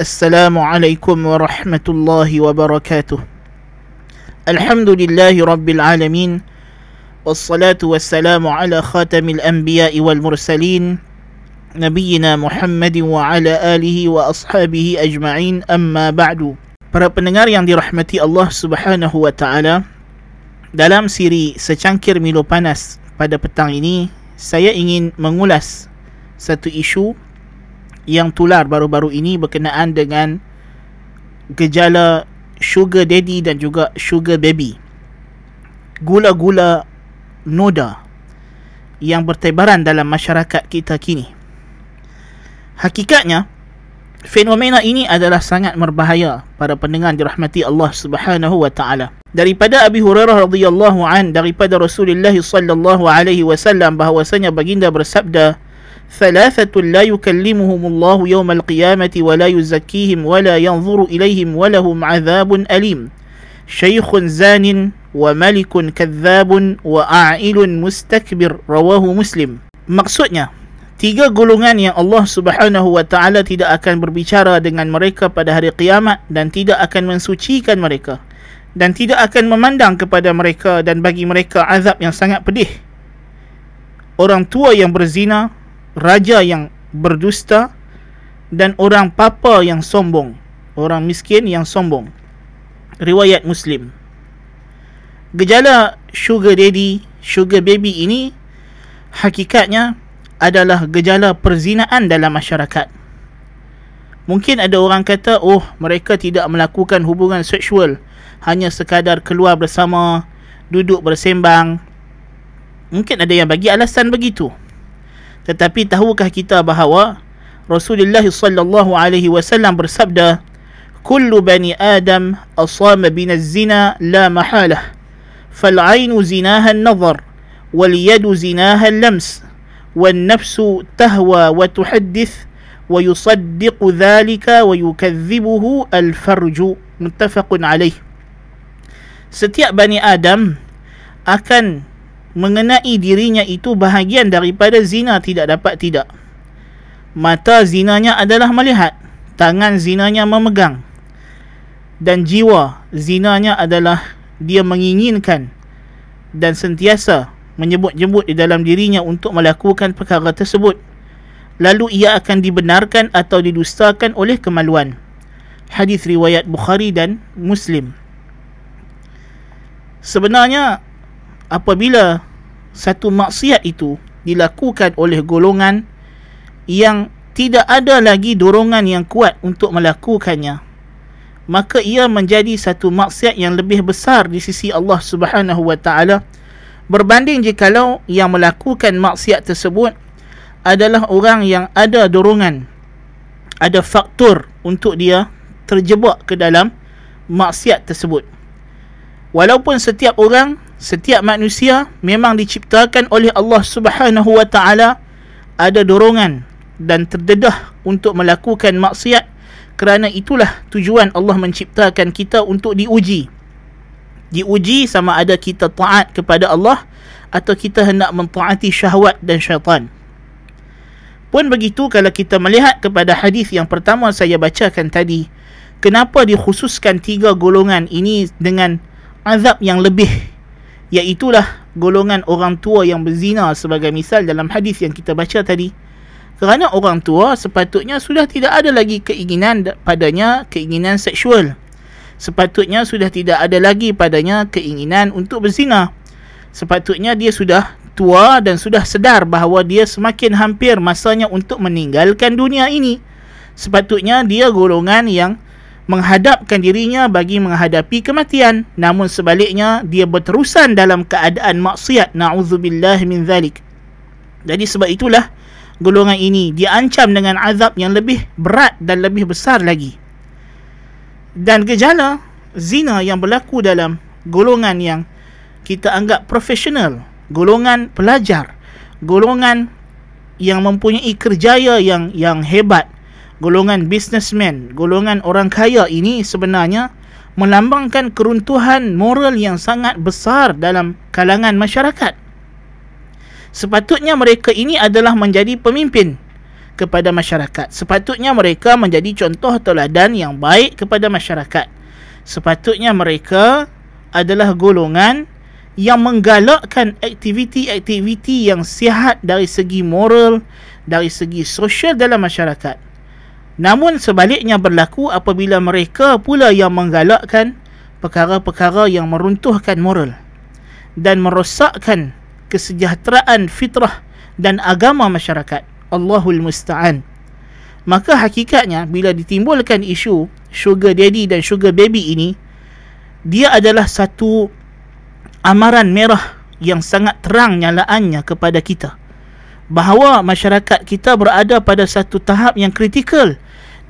السلام عليكم ورحمة الله وبركاته الحمد لله رب العالمين والصلاة والسلام على خاتم الأنبياء والمرسلين نبينا محمد وعلى آله وأصحابه أجمعين أما بعد Para pendengar yang dirahmati Allah Subhanahu wa taala, dalam siri secangkir Milo Panas pada petang ini, saya ingin mengulas satu isu yang tular baru-baru ini berkenaan dengan gejala sugar daddy dan juga sugar baby. Gula-gula noda yang bertebaran dalam masyarakat kita kini. Hakikatnya, fenomena ini adalah sangat berbahaya para pendengar dirahmati Allah Subhanahu wa taala. Daripada Abi Hurairah radhiyallahu an daripada Rasulullah sallallahu alaihi wasallam bahwasanya baginda bersabda ثلاثة لا يكلمهم الله يوم القيامة ولا يزكيهم ولا ينظر إليهم ولهم عذاب أليم شيخ زان وملك كذاب وأعئل مستكبر رواه مسلم Maksudnya, tiga golongan yang Allah Subhanahu wa taala tidak akan berbicara dengan mereka pada hari kiamat dan tidak akan mensucikan mereka dan tidak akan memandang kepada mereka dan bagi mereka azab yang sangat pedih. Orang tua yang berzina, raja yang berdusta dan orang papa yang sombong, orang miskin yang sombong. Riwayat Muslim. Gejala sugar daddy, sugar baby ini hakikatnya adalah gejala perzinaan dalam masyarakat. Mungkin ada orang kata, oh mereka tidak melakukan hubungan seksual, hanya sekadar keluar bersama, duduk bersembang. Mungkin ada yang bagi alasan begitu. Tetapi tahukah kita bahawa Rasulullah sallallahu alaihi wasallam bersabda, "Kullu bani Adam asama bin az-zina la mahalah. Fal 'ainu zinaha an-nazar, wal yadu zinaha al-lams, wan nafsu tahwa wa tuhaddith wa yusaddiqu dhalika wa yukaththibuhu al-farju." Setiap bani Adam akan mengenai dirinya itu bahagian daripada zina tidak dapat tidak. Mata zinanya adalah melihat, tangan zinanya memegang. Dan jiwa zinanya adalah dia menginginkan dan sentiasa menyebut-nyebut di dalam dirinya untuk melakukan perkara tersebut. Lalu ia akan dibenarkan atau didustakan oleh kemaluan. Hadis riwayat Bukhari dan Muslim. Sebenarnya apabila satu maksiat itu dilakukan oleh golongan yang tidak ada lagi dorongan yang kuat untuk melakukannya maka ia menjadi satu maksiat yang lebih besar di sisi Allah Subhanahu wa taala. Berbanding jikalau yang melakukan maksiat tersebut adalah orang yang ada dorongan ada faktor untuk dia terjebak ke dalam maksiat tersebut. Walaupun setiap orang setiap manusia memang diciptakan oleh Allah Subhanahu wa taala ada dorongan dan terdedah untuk melakukan maksiat. Kerana itulah tujuan Allah menciptakan kita untuk diuji. Diuji sama ada kita taat kepada Allah atau kita hendak mentaati syahwat dan syaitan. Pun begitu kalau kita melihat kepada hadis yang pertama saya bacakan tadi kenapa dikhususkan tiga golongan ini dengan azab yang lebih iaitulah golongan orang tua yang berzina sebagai misal dalam hadis yang kita baca tadi. Kerana orang tua sepatutnya sudah tidak ada lagi keinginan padanya keinginan seksual. Sepatutnya sudah tidak ada lagi padanya keinginan untuk berzina. Sepatutnya dia sudah tua dan sudah sedar bahawa dia semakin hampir masanya untuk meninggalkan dunia ini. Sepatutnya dia golongan yang menghadapkan dirinya bagi menghadapi kematian. Namun sebaliknya dia berterusan dalam keadaan maksiat. Naudzubillah min zalik. Jadi sebab itulah golongan ini diancam dengan azab yang lebih berat dan lebih besar lagi. Dan gejala zina yang berlaku dalam golongan yang kita anggap profesional golongan pelajar golongan yang mempunyai kerjaya yang yang hebat golongan businessman, golongan orang kaya ini sebenarnya melambangkan keruntuhan moral yang sangat besar dalam kalangan masyarakat. Sepatutnya mereka ini adalah menjadi pemimpin. kepada masyarakat. Sepatutnya mereka menjadi contoh teladan yang baik kepada masyarakat. Sepatutnya mereka adalah golongan yang menggalakkan aktiviti-aktiviti yang sihat dari segi moral, dari segi sosial dalam masyarakat. Namun sebaliknya berlaku apabila mereka pula yang menggalakkan perkara-perkara yang meruntuhkan moral dan merosakkan kesejahteraan fitrah dan agama masyarakat. Allahul Musta'an. Maka hakikatnya bila ditimbulkan isu sugar daddy dan sugar baby ini, dia adalah satu amaran merah yang sangat terang nyalaannya kepada kita. Bahawa masyarakat kita berada pada satu tahap yang kritikal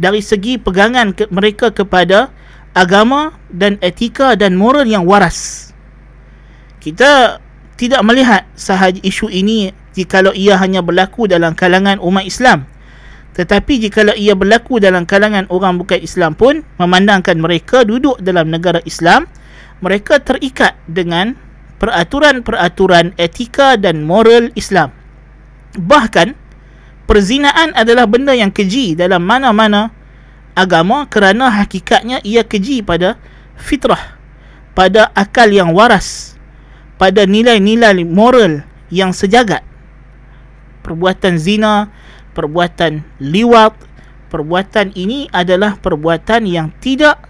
dari segi pegangan ke mereka kepada agama dan etika dan moral yang waras. Kita tidak melihat sahaja isu ini jikalau ia hanya berlaku dalam kalangan umat Islam. Tetapi jikalau ia berlaku dalam kalangan orang bukan Islam pun, memandangkan mereka duduk dalam negara Islam, mereka terikat dengan peraturan-peraturan etika dan moral Islam. Bahkan, perzinaan adalah benda yang keji dalam mana-mana agama kerana hakikatnya ia keji pada fitrah, pada akal yang waras, pada nilai-nilai moral yang sejagat. Perbuatan zina, perbuatan liwat, perbuatan ini adalah perbuatan yang tidak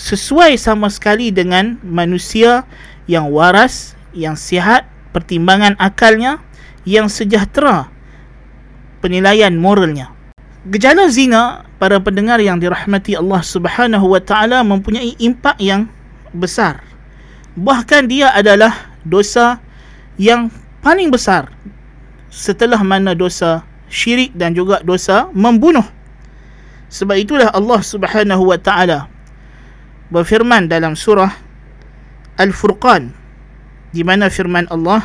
sesuai sama sekali dengan manusia yang waras, yang sihat, pertimbangan akalnya, yang sejahtera penilaian moralnya. Gejala zina para pendengar yang dirahmati Allah Subhanahu wa taala mempunyai impak yang besar. Bahkan dia adalah dosa yang paling besar setelah mana dosa syirik dan juga dosa membunuh. Sebab itulah Allah Subhanahu wa taala berfirman dalam surah Al-Furqan di mana firman Allah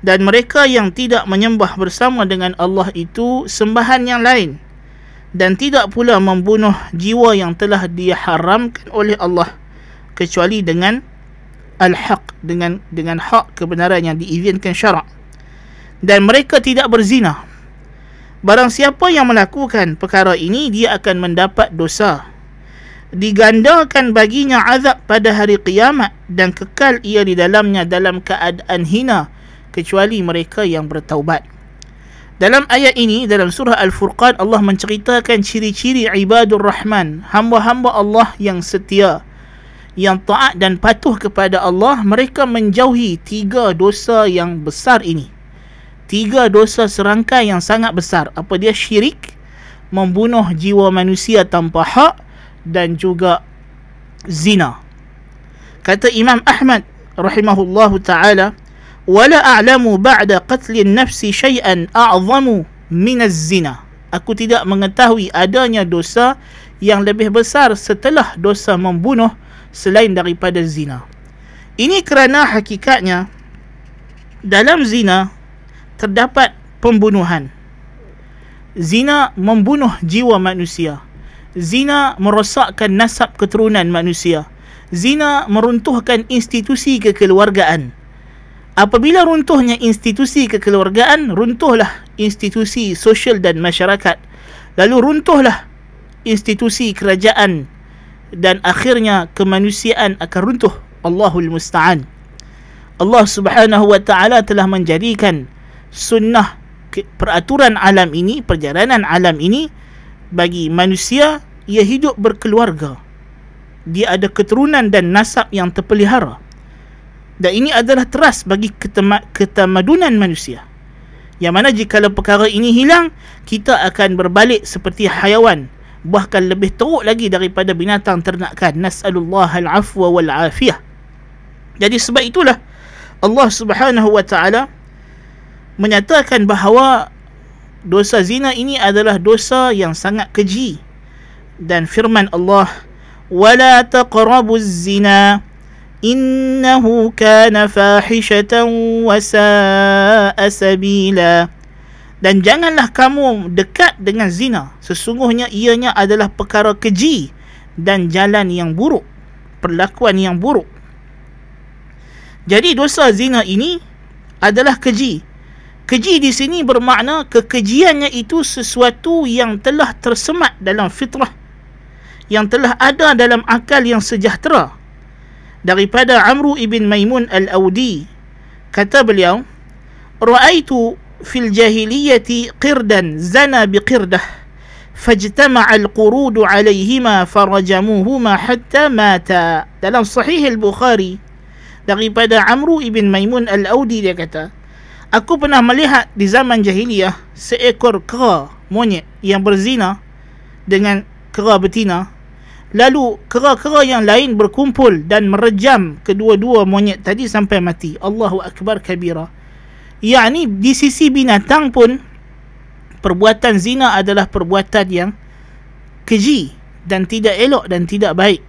dan mereka yang tidak menyembah bersama dengan Allah itu sembahan yang lain. Dan tidak pula membunuh jiwa yang telah diharamkan oleh Allah kecuali dengan al-haq dengan dengan hak kebenaran yang diizinkan syarak. Dan mereka tidak berzina. Barang siapa yang melakukan perkara ini dia akan mendapat dosa. Digandakan baginya azab pada hari kiamat dan kekal ia di dalamnya dalam keadaan hina kecuali mereka yang bertaubat. Dalam ayat ini dalam surah al-furqan Allah menceritakan ciri-ciri ibadur rahman hamba-hamba Allah yang setia yang taat dan patuh kepada Allah. Mereka menjauhi tiga dosa yang besar ini. Tiga dosa serangkai yang sangat besar. Apa dia? Syirik membunuh jiwa manusia tanpa hak dan juga zina. Kata Imam Ahmad rahimahullahu taala wala a'lamu ba'da qatl an-nafsi shay'an a'zamu min az-zina aku tidak mengetahui adanya dosa yang lebih besar setelah dosa membunuh selain daripada zina. Ini kerana hakikatnya dalam zina terdapat pembunuhan. Zina membunuh jiwa manusia. Zina merosakkan nasab keturunan manusia. Zina meruntuhkan institusi kekeluargaan. Apabila runtuhnya institusi kekeluargaan, runtuhlah institusi sosial dan masyarakat. Lalu runtuhlah institusi kerajaan dan akhirnya kemanusiaan akan runtuh. Allahul Musta'an. Allah Subhanahu wa taala telah menjadikan sunnah peraturan alam ini perjalanan alam ini bagi manusia ia hidup berkeluarga. Dia ada keturunan dan nasab yang terpelihara dan ini adalah teras bagi ketamadunan manusia. Yang mana jika perkara ini hilang kita akan berbalik seperti hayawan. Bahkan lebih teruk lagi daripada binatang ternakan. Nasallallahu al-afwa wal afiyah jadi sebab itulah Allah Subhanahu wa taala menyatakan bahawa dosa zina ini adalah dosa yang sangat keji. Dan firman Allah wala taqrabuz zina kana fahishatan wa sa'a sabila dan janganlah kamu dekat dengan zina. Sesungguhnya ianya adalah perkara keji dan jalan yang buruk perlakuan yang buruk. Jadi dosa zina ini adalah keji. Keji di sini bermakna kekejiannya itu sesuatu yang telah tersemat dalam fitrah yang telah ada dalam akal yang sejahtera daripada Amru ibn Maimun al-Audi. Kata beliau ra'aitu fil jahiliyati qirdan zana biqirdah fajtama al-qurud alaihima farajamuhuma hatta mata. Dalam sahih al-Bukhari daripada Amru ibn Maimun al-Audi dia kata aku pernah melihat di zaman jahiliyah seekor kera monyet yang berzina dengan kera betina lalu kera-kera yang lain berkumpul dan merejam kedua-dua monyet tadi sampai mati. Allahu akbar kabira. Yakni di sisi binatang pun perbuatan zina adalah perbuatan yang keji dan tidak elok dan tidak baik.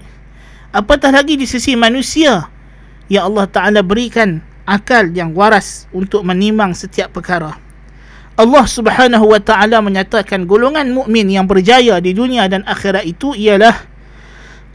Apatah lagi di sisi manusia yang Allah Taala berikan akal yang waras untuk menimbang setiap perkara. Allah Subhanahu wa taala menyatakan golongan mukmin yang berjaya di dunia dan akhirat itu ialah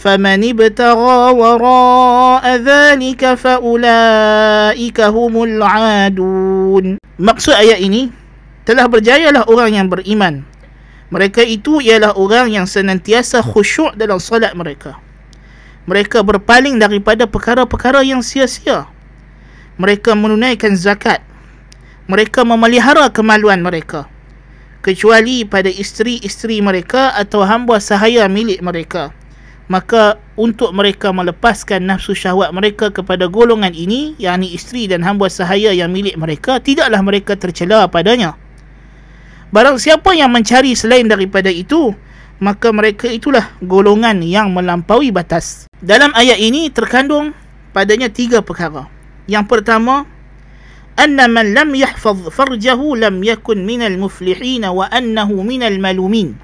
فمن ابتغى وراء ذلك فأولئك هم العادون Maksud ayat ini telah berjayalah orang yang beriman. Mereka itu ialah orang yang senantiasa khusyuk dalam solat mereka. Mereka berpaling daripada perkara-perkara yang sia-sia. Mereka menunaikan zakat. Mereka memelihara kemaluan mereka. Kecuali pada isteri-isteri mereka atau hamba sahaya milik mereka maka untuk mereka melepaskan nafsu syahwat mereka kepada golongan ini yakni isteri dan hamba sahaya yang milik mereka tidaklah mereka tercela padanya. Barang siapa yang mencari selain daripada itu maka mereka itulah golongan yang melampaui batas. Dalam ayat ini terkandung padanya tiga perkara. Yang pertama anna man lam yahfaz farjahu lam yakun minal muflihin wa annahu minal malumin.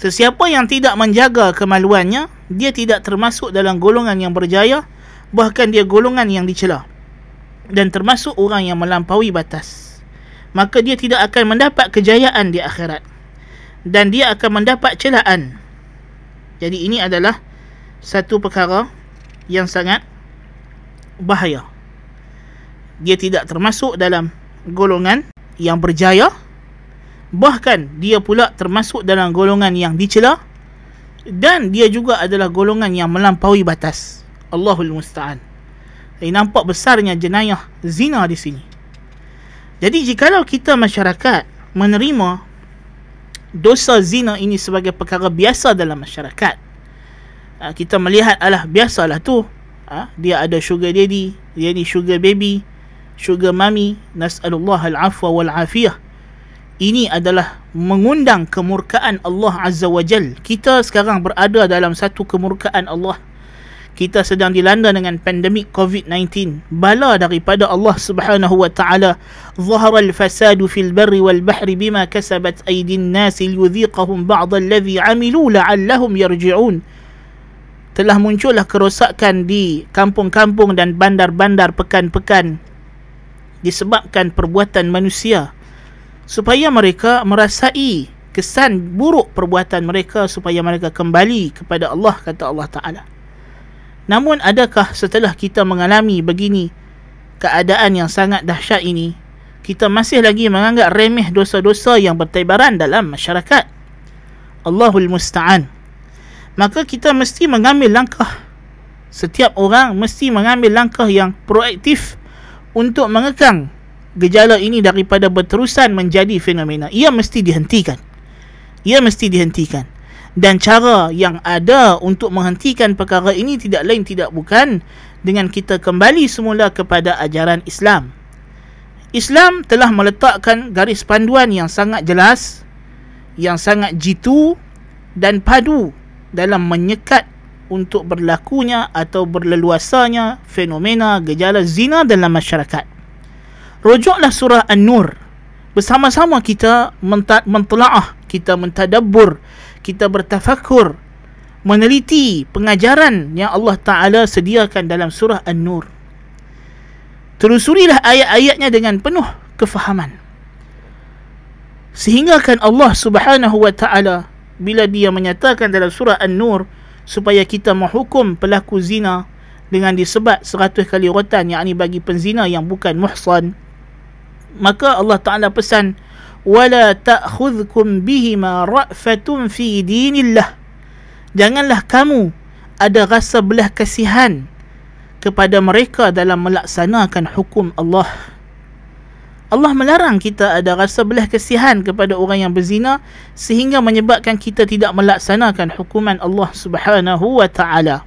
Sesiapa yang tidak menjaga kemaluannya, dia tidak termasuk dalam golongan yang berjaya, bahkan dia golongan yang dicela. Dan termasuk orang yang melampaui batas. Maka dia tidak akan mendapat kejayaan di akhirat. Dan dia akan mendapat celaan. Jadi ini adalah satu perkara yang sangat bahaya. Dia tidak termasuk dalam golongan yang berjaya, bahkan dia pula termasuk dalam golongan yang dicela dan dia juga adalah golongan yang melampaui batas. Allahul Musta'an. Jadi nampak besarnya jenayah zina di sini. Jadi jikalau kita masyarakat menerima dosa zina ini sebagai perkara biasa dalam masyarakat ha, kita melihat alah biasalah tu. Ha, dia ada sugar daddy dia ni sugar baby sugar mommy nas'alullah al-afwa wal-afiyah ini adalah mengundang kemurkaan Allah Azza wa Jal. Kita sekarang berada dalam satu kemurkaan Allah. Kita sedang dilanda dengan pandemik COVID-19. Bala daripada Allah Subhanahu wa taala. Zahara al-fasadu fil barri wal bahri bima kasabat aydin nas liyudhiqahum ba'd alladhi 'amilu la'allahum yarji'un. Telah muncullah kerosakan di kampung-kampung dan bandar-bandar pekan-pekan disebabkan perbuatan manusia supaya mereka merasai kesan buruk perbuatan mereka supaya mereka kembali kepada Allah kata Allah Taala. Namun adakah setelah kita mengalami begini keadaan yang sangat dahsyat ini kita masih lagi menganggap remeh dosa-dosa yang bertebaran dalam masyarakat? Allahul musta'an. Maka kita mesti mengambil langkah setiap orang mesti mengambil langkah yang proaktif untuk mengekang gejala ini daripada berterusan menjadi fenomena ia mesti dihentikan ia mesti dihentikan dan cara yang ada untuk menghentikan perkara ini tidak lain tidak bukan dengan kita kembali semula kepada ajaran Islam. Islam telah meletakkan garis panduan yang sangat jelas, yang sangat jitu dan padu dalam menyekat untuk berlakunya atau berleluasanya fenomena gejala zina dalam masyarakat. Rujuklah surah An-Nur. Bersama-sama kita mentelaah, kita mentadabbur kita bertafakur meneliti pengajaran yang Allah Ta'ala sediakan dalam surah An-Nur telusurilah ayat-ayatnya dengan penuh kefahaman sehingga kan Allah Subhanahu wa taala bila dia menyatakan dalam surah An-Nur supaya kita menghukum pelaku zina dengan disebat seratus kali rotan yakni bagi penzina yang bukan muhsan maka Allah Taala pesan wala ta'khudhukum bihima ra'fatun fi dinillah. Janganlah kamu ada rasa belah kasihan kepada mereka dalam melaksanakan hukum Allah. Allah melarang kita ada rasa belah kasihan kepada orang yang berzina sehingga menyebabkan kita tidak melaksanakan hukuman Allah Subhanahu wa taala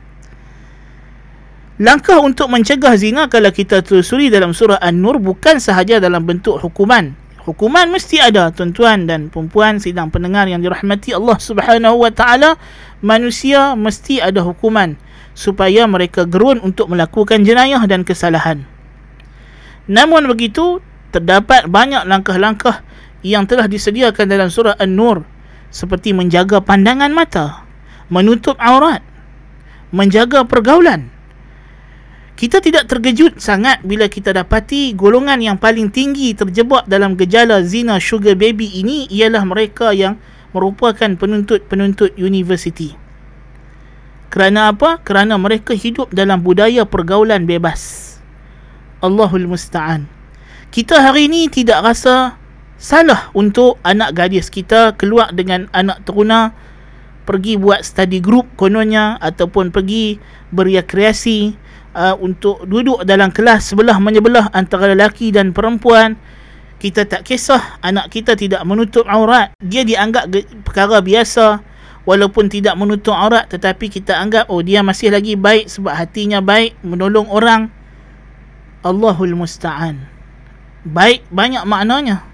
Langkah untuk mencegah zina kalau kita telusuri dalam surah An-Nur bukan sahaja dalam bentuk hukuman. Hukuman mesti ada tuan-tuan dan puan sidang pendengar yang dirahmati Allah Subhanahu wa taala. Manusia mesti ada hukuman supaya mereka gerun untuk melakukan jenayah dan kesalahan. Namun begitu terdapat banyak langkah-langkah yang telah disediakan dalam surah An-Nur seperti menjaga pandangan mata menutup aurat menjaga pergaulan kita tidak terkejut sangat bila kita dapati golongan yang paling tinggi terjebak dalam gejala zina sugar baby ini ialah mereka yang merupakan penuntut-penuntut universiti. Kerana apa? Kerana mereka hidup dalam budaya pergaulan bebas. Allahul Musta'an. Kita hari ini tidak rasa salah untuk anak gadis kita keluar dengan anak teruna pergi buat study group kononnya ataupun pergi berrekreasi uh, untuk duduk dalam kelas sebelah menyebelah antara lelaki dan perempuan kita tak kisah anak kita tidak menutup aurat. Dia dianggap perkara biasa walaupun tidak menutup aurat tetapi kita anggap oh dia masih lagi baik sebab hatinya baik menolong orang. Allahul musta'an. Baik banyak maknanya.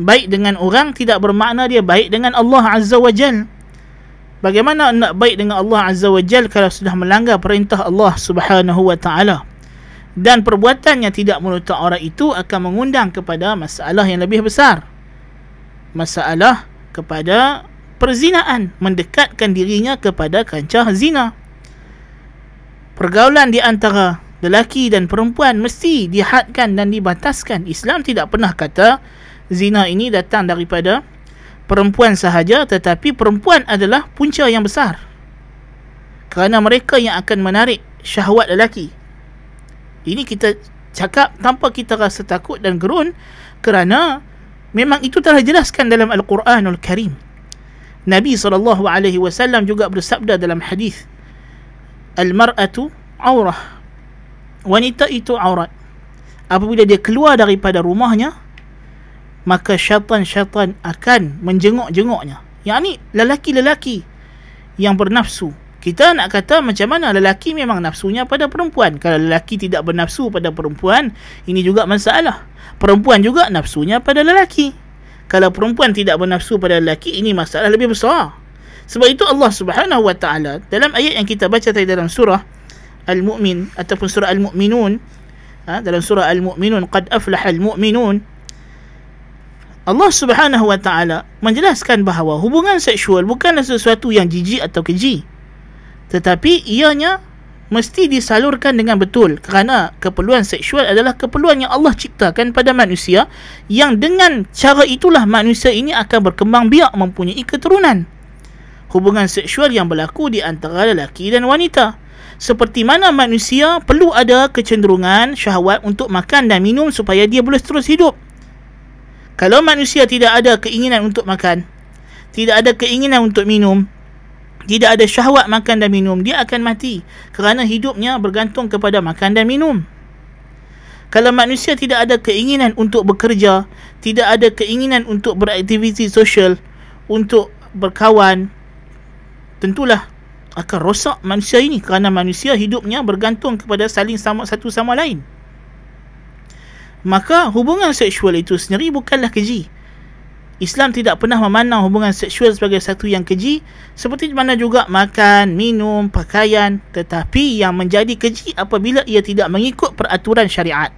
Baik dengan orang tidak bermakna dia baik dengan Allah azza wajalla Bagaimana nak baik dengan Allah Azza wa Jal kalau sudah melanggar perintah Allah Subhanahu wa taala? Dan perbuatannya tidak menutup aurat itu akan mengundang kepada masalah yang lebih besar. Masalah kepada perzinaan, mendekatkan dirinya kepada kancah zina. Pergaulan di antara lelaki dan perempuan mesti dihadkan dan dibataskan. Islam tidak pernah kata zina ini datang daripada perempuan sahaja tetapi perempuan adalah punca yang besar. Kerana mereka yang akan menarik syahwat lelaki. Ini kita cakap tanpa kita rasa takut dan gerun kerana memang itu telah jelaskan dalam Al-Quranul Karim. Nabi SAW juga bersabda dalam hadis Al-mar'atu aurah. Wanita itu aurat. Apabila dia keluar daripada rumahnya maka syaitan-syaitan akan menjenguk-jenguknya. Yang ni lelaki-lelaki yang bernafsu. Kita nak kata macam mana lelaki memang nafsunya pada perempuan. Kalau lelaki tidak bernafsu pada perempuan, ini juga masalah. Perempuan juga nafsunya pada lelaki. Kalau perempuan tidak bernafsu pada lelaki, ini masalah lebih besar. Sebab itu Allah Subhanahu Wa Taala dalam ayat yang kita baca tadi dalam surah Al-Mu'min ataupun surah Al-Mu'minun, ha, dalam surah Al-Mu'minun qad aflaha al-mu'minun Allah Subhanahu Wa Taala menjelaskan bahawa hubungan seksual bukanlah sesuatu yang jijik atau keji. Tetapi ianya mesti disalurkan dengan betul kerana keperluan seksual adalah keperluan yang Allah ciptakan pada manusia yang dengan cara itulah manusia ini akan berkembang biak mempunyai keturunan. Hubungan seksual yang berlaku di antara lelaki dan wanita. Seperti mana manusia perlu ada kecenderungan syahwat untuk makan dan minum supaya dia boleh terus hidup. Kalau manusia tidak ada keinginan untuk makan, tidak ada keinginan untuk minum, tidak ada syahwat makan dan minum, dia akan mati kerana hidupnya bergantung kepada makan dan minum. Kalau manusia tidak ada keinginan untuk bekerja, tidak ada keinginan untuk beraktiviti sosial, untuk berkawan, tentulah akan rosak manusia ini kerana manusia hidupnya bergantung kepada saling sama satu sama lain. Maka hubungan seksual itu sendiri bukanlah keji. Islam tidak pernah memandang hubungan seksual sebagai satu yang keji seperti mana juga makan, minum, pakaian tetapi yang menjadi keji apabila ia tidak mengikut peraturan syariat.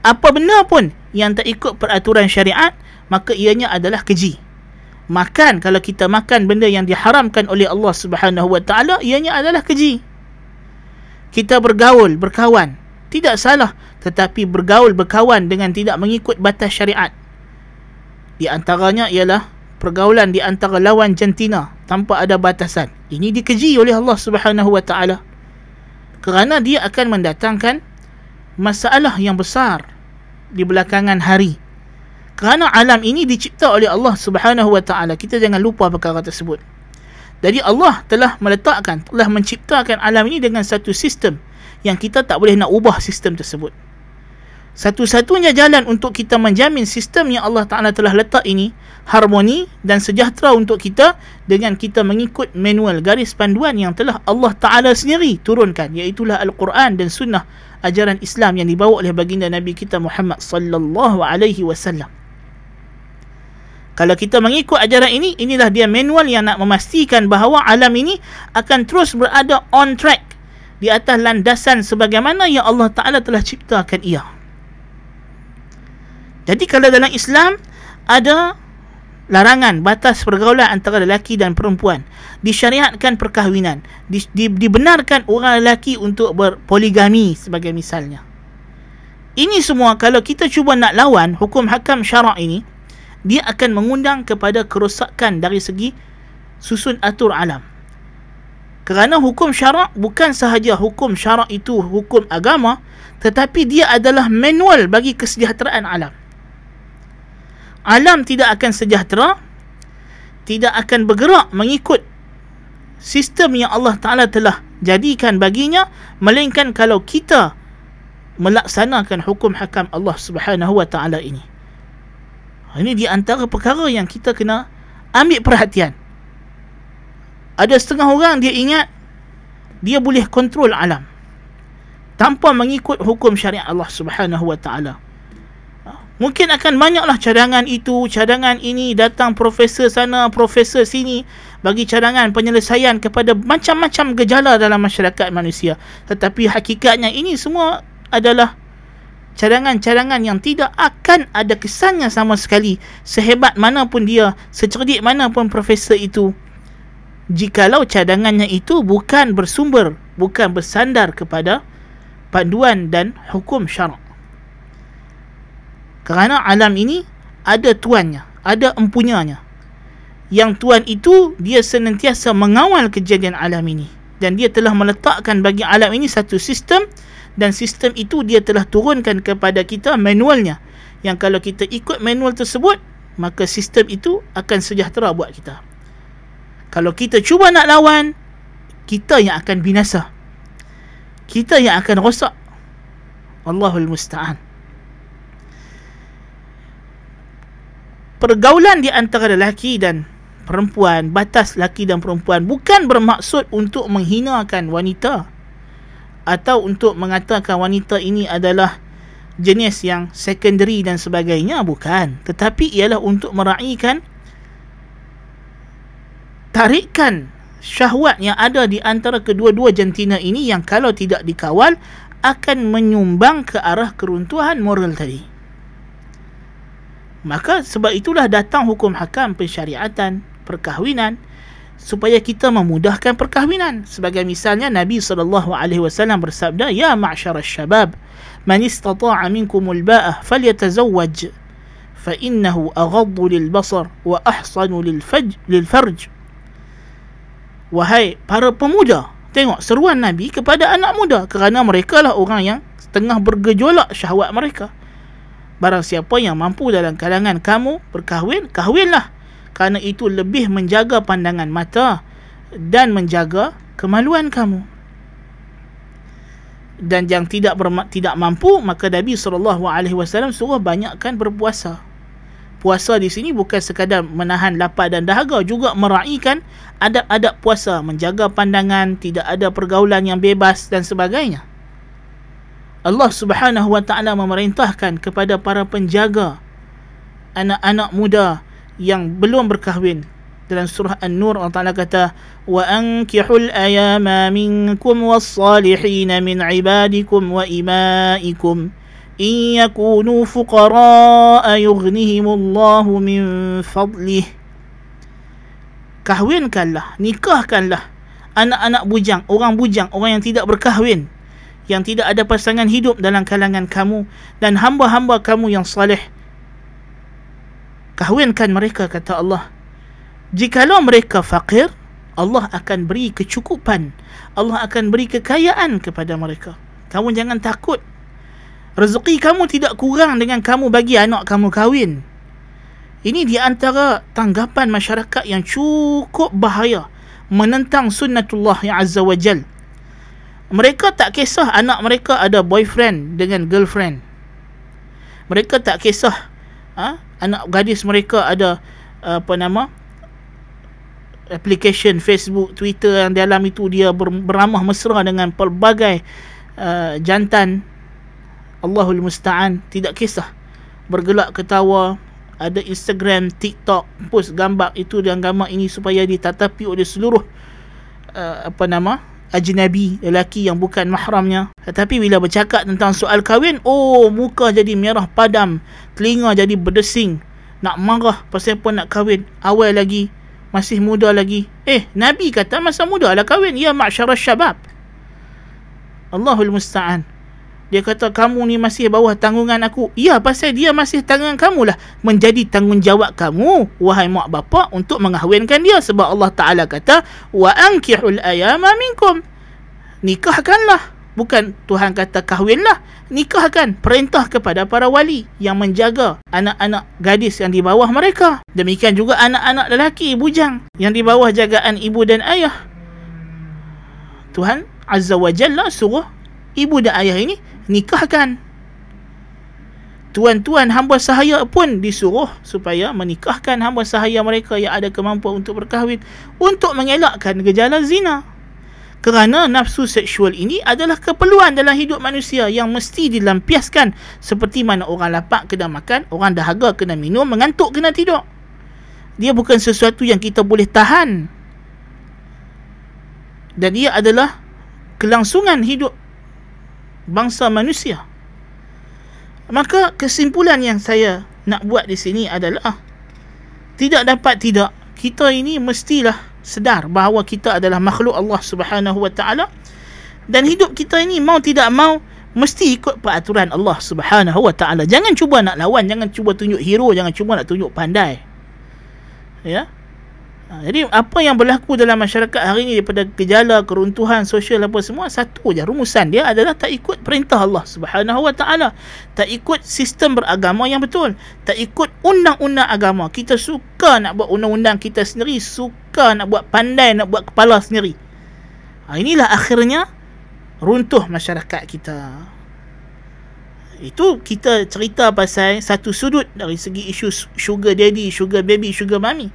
Apa benda pun yang tak ikut peraturan syariat maka ianya adalah keji makan kalau kita makan benda yang diharamkan oleh Allah Subhanahu Wa Taala ianya adalah keji kita bergaul berkawan tidak salah tetapi bergaul berkawan dengan tidak mengikut batas syariat di antaranya ialah pergaulan di antara lawan jantina tanpa ada batasan ini dikeji oleh Allah Subhanahu Wa Taala kerana dia akan mendatangkan masalah yang besar di belakangan hari kerana alam ini dicipta oleh Allah Subhanahu wa taala. Kita jangan lupa perkara tersebut. Jadi Allah telah meletakkan, telah menciptakan alam ini dengan satu sistem yang kita tak boleh nak ubah sistem tersebut. Satu-satunya jalan untuk kita menjamin sistem yang Allah Ta'ala telah letak ini harmoni dan sejahtera untuk kita dengan kita mengikut manual garis panduan yang telah Allah Ta'ala sendiri turunkan iaitulah Al-Quran dan Sunnah ajaran Islam yang dibawa oleh baginda Nabi kita Muhammad Sallallahu Alaihi Wasallam. Kalau kita mengikut ajaran ini, inilah dia manual yang nak memastikan bahawa alam ini akan terus berada on track di atas landasan sebagaimana yang Allah Ta'ala telah ciptakan ia. Jadi kalau dalam Islam ada larangan batas pergaulan antara lelaki dan perempuan, disyariatkan perkahwinan, di, di, dibenarkan orang lelaki untuk berpoligami sebagai misalnya. Ini semua kalau kita cuba nak lawan hukum hakam syarak ini, dia akan mengundang kepada kerosakan dari segi susun atur alam. Kerana hukum syarak bukan sahaja hukum syarak itu hukum agama tetapi dia adalah manual bagi kesejahteraan alam. Alam tidak akan sejahtera tidak akan bergerak mengikut sistem yang Allah Taala telah jadikan baginya melainkan kalau kita melaksanakan hukum hakam Allah Subhanahu wa taala ini. Ini di antara perkara yang kita kena ambil perhatian. Ada setengah orang dia ingat dia boleh kontrol alam tanpa mengikut hukum syariat Allah Subhanahu Wa Taala. Mungkin akan banyaklah cadangan itu, cadangan ini, datang profesor sana, profesor sini bagi cadangan penyelesaian kepada macam-macam gejala dalam masyarakat manusia. Tetapi hakikatnya ini semua adalah cadangan-cadangan yang tidak akan ada kesannya sama sekali sehebat mana pun dia secerdik mana pun profesor itu jikalau cadangannya itu bukan bersumber bukan bersandar kepada panduan dan hukum syarak. Kerana alam ini ada tuannya ada empunyanya. Yang tuan itu dia senantiasa mengawal kejadian alam ini. Dan dia telah meletakkan bagi alam ini satu sistem. Dan sistem itu dia telah turunkan kepada kita manualnya. Yang kalau kita ikut manual tersebut maka sistem itu akan sejahtera buat kita kalau kita cuba nak lawan kita yang akan binasa. Kita yang akan rosak. Allahul Musta'an. Pergaulan di antara lelaki dan perempuan batas lelaki dan perempuan bukan bermaksud untuk menghinakan wanita atau untuk mengatakan wanita ini adalah jenis yang secondary dan sebagainya. Bukan. Tetapi ialah untuk meraihkan tarikan syahwat yang ada di antara kedua-dua jantina ini yang kalau tidak dikawal akan menyumbang ke arah keruntuhan moral tadi. Maka sebab itulah datang hukum hakam pensyariatan perkahwinan supaya kita memudahkan perkahwinan. Sebagai misalnya Nabi sallallahu alaihi wasallam bersabda ya ma'syar syabab man istata'a minkum al-ba'ah falyatazawwaj fa innahu aghaddu lil-basar wa ahsanu lil-faj lil-farj wahai para pemuda tengok seruan Nabi kepada anak muda kerana mereka lah orang yang tengah bergejolak syahwat mereka. Barang siapa yang mampu dalam kalangan kamu berkahwin kahwinlah. Kerana itu lebih menjaga pandangan mata dan menjaga kemaluan kamu. Dan yang tidak berma- tidak mampu maka Nabi wasallam suruh banyakkan berpuasa puasa di sini bukan sekadar menahan lapar dan dahaga juga meraihkan adab-adab puasa menjaga pandangan tidak ada pergaulan yang bebas dan sebagainya. Allah Subhanahu wa taala memerintahkan kepada para penjaga anak-anak muda yang belum berkahwin. Dalam surah An-Nur Allah Taala kata wa ankihul ayama minkum was-salihin min ibadikum wa imaikum in yakunu fuqara yughnihimullahu min fadlih kahwinkanlah nikahkanlah anak-anak bujang orang bujang orang yang tidak berkahwin yang tidak ada pasangan hidup dalam kalangan kamu dan hamba-hamba kamu yang saleh kahwinkan mereka kata Allah. Jikalau mereka fakir Allah akan beri kecukupan Allah akan beri kekayaan kepada mereka. Kamu jangan takut rezeki kamu tidak kurang dengan kamu bagi anak kamu kahwin. Ini di antara tanggapan masyarakat yang cukup bahaya menentang sunnatullah yang azza wa jal. Mereka tak kisah anak mereka ada boyfriend dengan girlfriend. Mereka tak kisah ha? anak gadis mereka ada apa nama application Facebook, Twitter yang dalam itu dia beramah mesra dengan pelbagai uh, jantan Allahul Musta'an. Tidak kisah. Bergelak ketawa. Ada Instagram, TikTok post gambar itu dan gambar ini supaya ditatapi oleh seluruh uh, apa nama ajnabi lelaki yang bukan mahramnya. Tetapi bila bercakap tentang soal kahwin oh muka jadi merah padam. Telinga jadi berdesing. Nak marah pasal apa nak kahwin. Awal lagi masih muda lagi. Eh nabi kata masa muda lah kahwin. Ya ma'syarah syabab Allahul musta'an dia kata kamu ni masih bawah tanggungan aku. Ya pasal dia masih tanggungan kamu lah. Menjadi tanggungjawab kamu. Wahai mak bapa untuk mengahwinkan dia. Sebab Allah Ta'ala kata. Wa ankihul ayama minkum. Nikahkanlah. Bukan Tuhan kata kahwinlah. Nikahkan. Perintah kepada para wali. Yang menjaga anak-anak gadis yang di bawah mereka. Demikian juga anak-anak lelaki bujang. Yang di bawah jagaan ibu dan ayah. Tuhan Azza wa Jalla suruh ibu dan ayah ini nikahkan. Tuan-tuan hamba sahaya pun disuruh supaya menikahkan hamba sahaya mereka yang ada kemampuan untuk berkahwin untuk mengelakkan gejala zina. Kerana nafsu seksual ini adalah keperluan dalam hidup manusia yang mesti dilampiaskan seperti mana orang lapar kena makan, orang dahaga kena minum, mengantuk kena tidur. Dia bukan sesuatu yang kita boleh tahan. Dan ia adalah kelangsungan hidup bangsa manusia. Maka kesimpulan yang saya nak buat di sini adalah tidak dapat tidak kita ini mestilah sedar bahawa kita adalah makhluk Allah Subhanahu Wa Taala dan hidup kita ini mau tidak mau mesti ikut peraturan Allah Subhanahu Wa Taala. Jangan cuba nak lawan, jangan cuba tunjuk hero, jangan cuba nak tunjuk pandai. Ya. Ha, jadi apa yang berlaku dalam masyarakat hari ini daripada gejala keruntuhan sosial apa semua satu je rumusan. Dia adalah tak ikut perintah Allah Subhanahu Wa Taala. Tak ikut sistem beragama yang betul. Tak ikut undang-undang agama. Kita suka nak buat undang-undang kita sendiri suka nak buat pandai nak buat kepala sendiri. Ha, inilah akhirnya runtuh masyarakat kita. Itu kita cerita pasal satu sudut dari segi isu sugar daddy, sugar baby, sugar mommy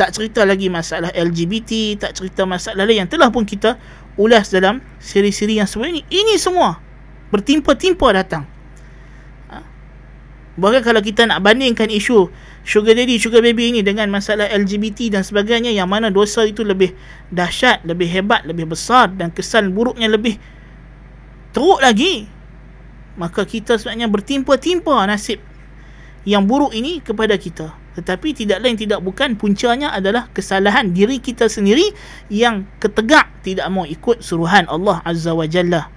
tak cerita lagi masalah LGBT, tak cerita masalah lain yang telah pun kita ulas dalam siri-siri yang sebelum ini. Ini semua bertimpa-timpa datang. Ha? Bahkan kalau kita nak bandingkan isu sugar daddy, sugar baby ini dengan masalah LGBT dan sebagainya yang mana dosa itu lebih dahsyat, lebih hebat, lebih besar dan kesan buruknya lebih teruk lagi. Maka kita sebenarnya bertimpa-timpa nasib yang buruk ini kepada kita tetapi tidak lain tidak bukan puncanya adalah kesalahan diri kita sendiri yang ketegak tidak mau ikut suruhan Allah Azza wa Jalla.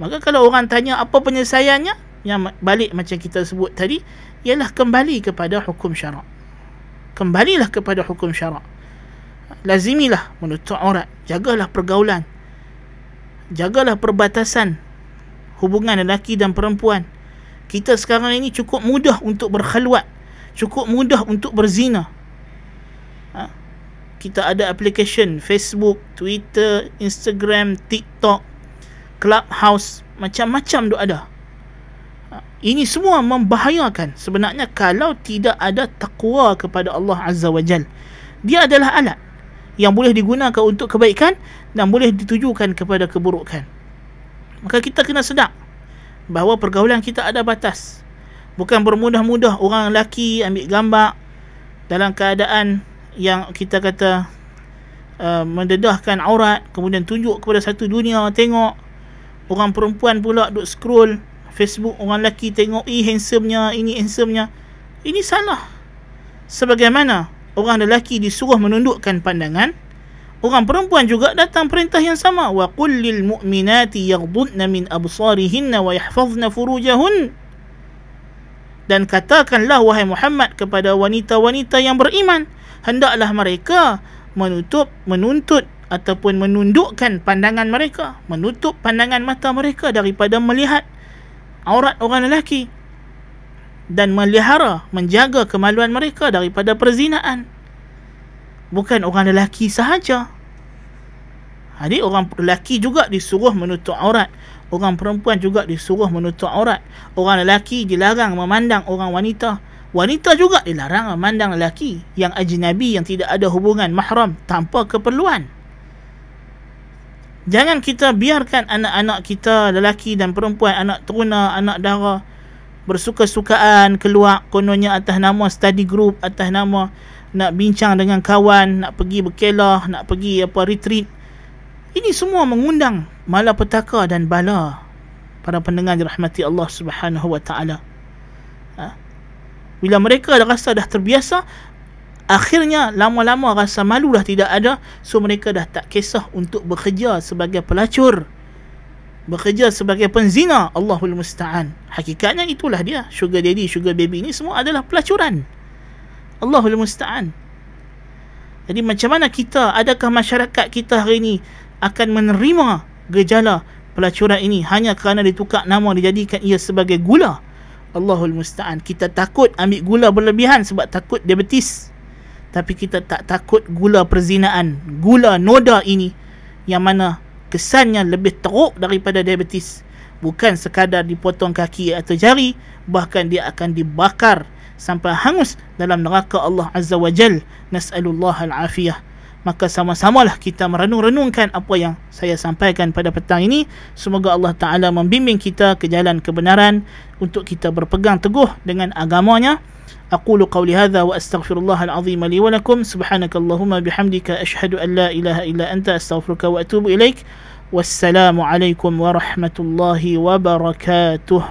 Maka kalau orang tanya apa penyelesaiannya yang balik macam kita sebut tadi ialah kembali kepada hukum syarak. Kembalilah kepada hukum syarak. Lazimilah menutup aurat. Jagalah pergaulan. Jagalah perbatasan hubungan lelaki dan perempuan. Kita sekarang ini cukup mudah untuk berkhalwat cukup mudah untuk berzina. Ha? Kita ada application Facebook, Twitter, Instagram, TikTok, Clubhouse, macam-macam tu ada. Ini semua membahayakan sebenarnya kalau tidak ada takwa kepada Allah Azza wa Jal. Dia adalah alat yang boleh digunakan untuk kebaikan dan boleh ditujukan kepada keburukan. Maka kita kena sedar bahawa pergaulan kita ada batas. Bukan bermudah-mudah orang lelaki ambil gambar dalam keadaan yang kita kata uh, mendedahkan aurat kemudian tunjuk kepada satu dunia tengok orang perempuan pula duk scroll Facebook orang lelaki tengok eh handsomenya ini handsomenya. Ini salah. Sebagaimana orang lelaki disuruh menundukkan pandangan orang perempuan juga datang perintah yang sama. Wa qul lil mu'minati yaghdudna min absarihinna wa yahfazna furujahun dan katakanlah wahai Muhammad kepada wanita-wanita yang beriman hendaklah mereka menutup menuntut ataupun menundukkan pandangan mereka menutup pandangan mata mereka daripada melihat aurat orang lelaki dan melihara menjaga kemaluan mereka daripada perzinaan. Bukan orang lelaki sahaja. Jadi orang lelaki juga disuruh menutup aurat orang perempuan juga disuruh menutup aurat. Orang lelaki dilarang memandang orang wanita. Wanita juga dilarang memandang lelaki yang ajnabi yang tidak ada hubungan mahram tanpa keperluan. Jangan kita biarkan anak-anak kita lelaki dan perempuan anak teruna, anak dara bersuka-sukaan keluar kononnya atas nama study group, atas nama nak bincang dengan kawan, nak pergi berkelah, nak pergi apa retreat. Ini semua mengundang malapetaka dan bala para pendengar dirahmati Allah Subhanahu wa taala. Ha? Bila mereka dah rasa dah terbiasa, akhirnya lama-lama rasa malu dah tidak ada so mereka dah tak kisah untuk bekerja sebagai pelacur bekerja sebagai penzina. Allahul Musta'an. Hakikatnya itulah dia. Sugar daddy sugar baby ni semua adalah pelacuran. Allahul Musta'an. Jadi macam mana kita adakah masyarakat kita hari ini akan menerima gejala pelacuran ini. Hanya kerana ditukar nama dijadikan ia sebagai gula. Allahul Musta'an. Kita takut ambil gula berlebihan sebab takut diabetes. Tapi kita tak takut gula perzinaan gula noda ini yang mana kesannya lebih teruk daripada diabetes. Bukan sekadar dipotong kaki atau jari bahkan dia akan dibakar sampai hangus dalam neraka Allah Azza wa Jal. Nas'alullah al-afiyah maka sama-samalah kita merenung-renungkan apa yang saya sampaikan pada petang ini semoga Allah Ta'ala membimbing kita ke jalan kebenaran untuk kita berpegang teguh dengan agamanya أقول قولي هذا وأستغفر الله العظيم لي ولكم سبحانك اللهم بحمدك أشهد أن لا إله إلا أنت أستغفرك وأتوب إليك والسلام عليكم ورحمة الله وبركاته